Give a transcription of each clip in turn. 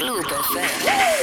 Club FM.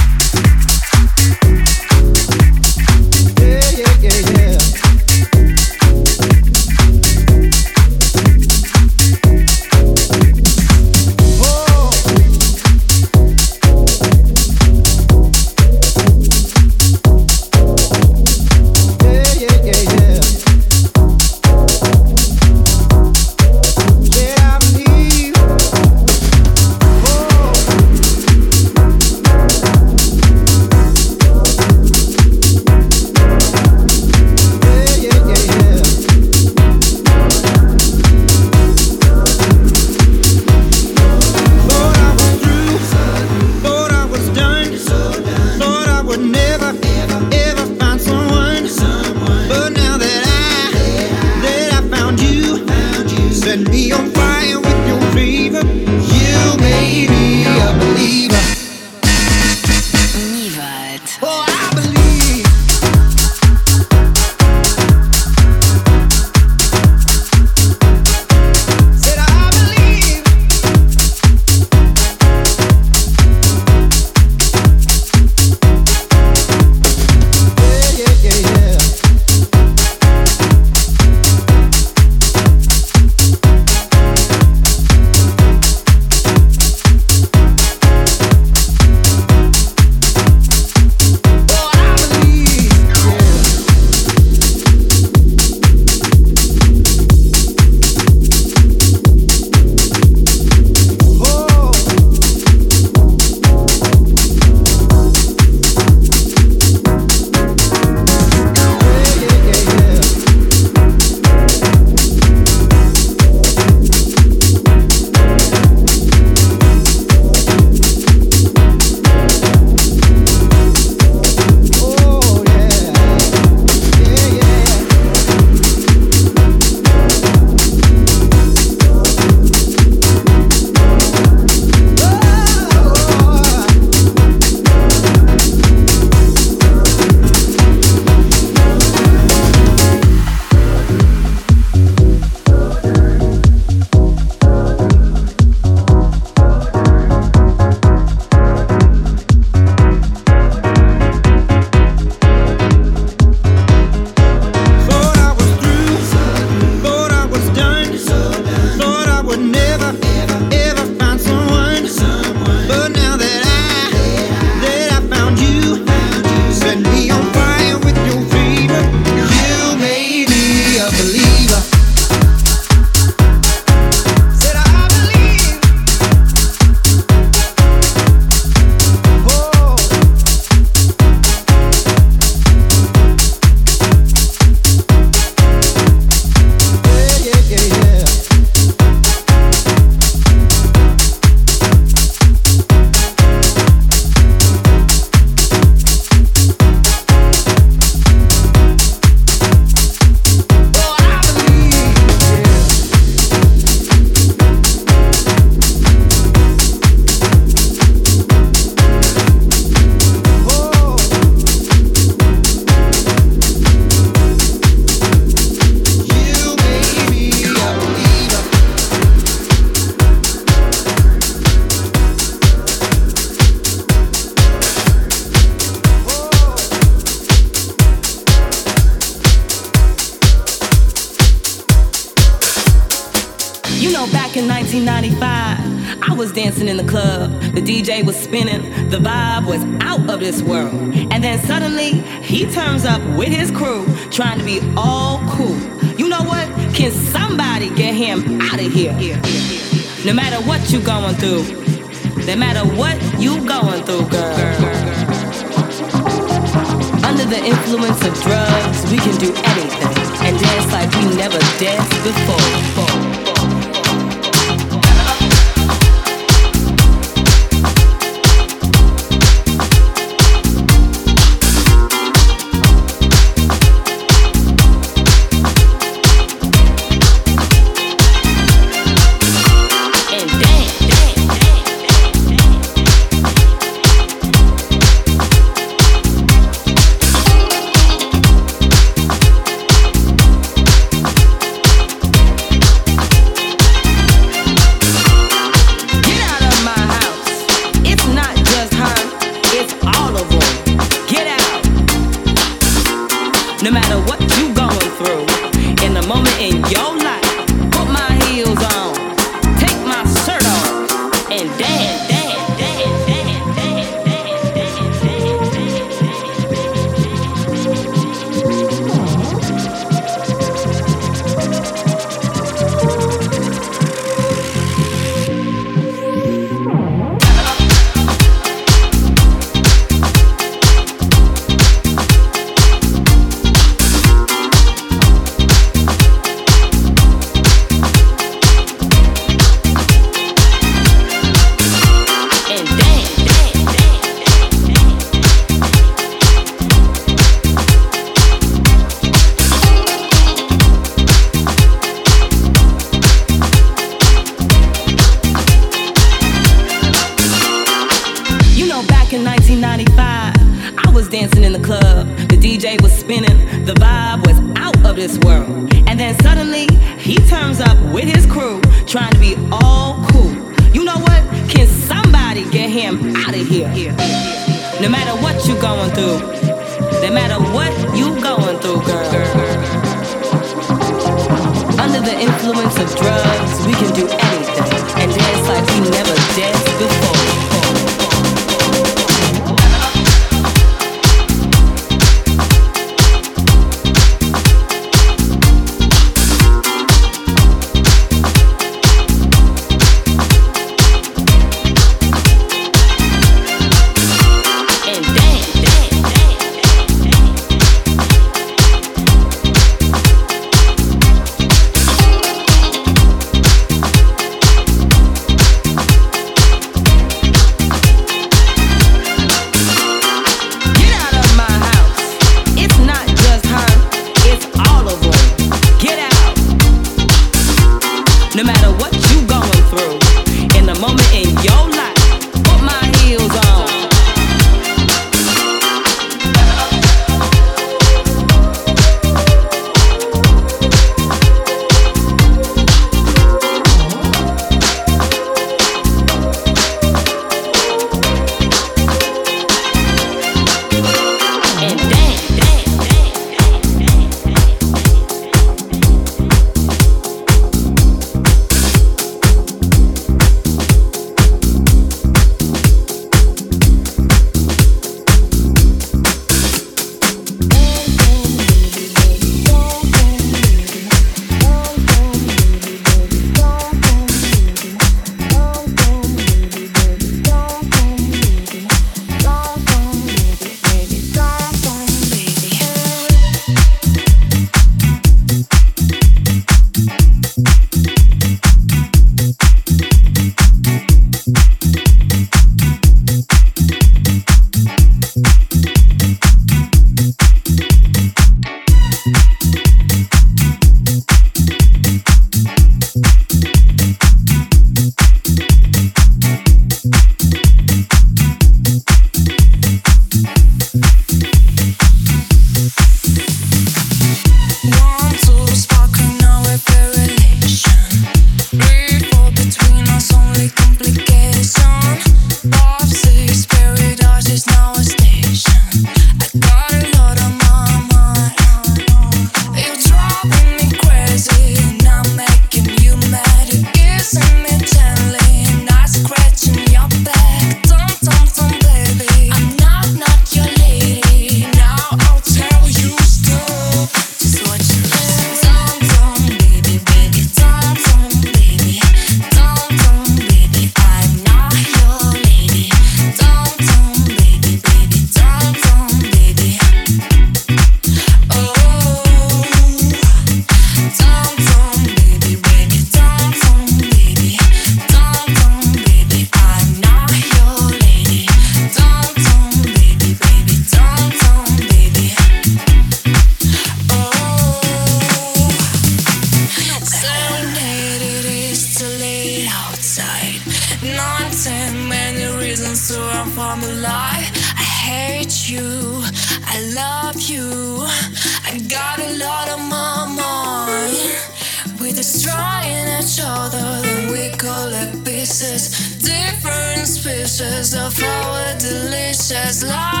Lives.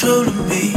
controlling me.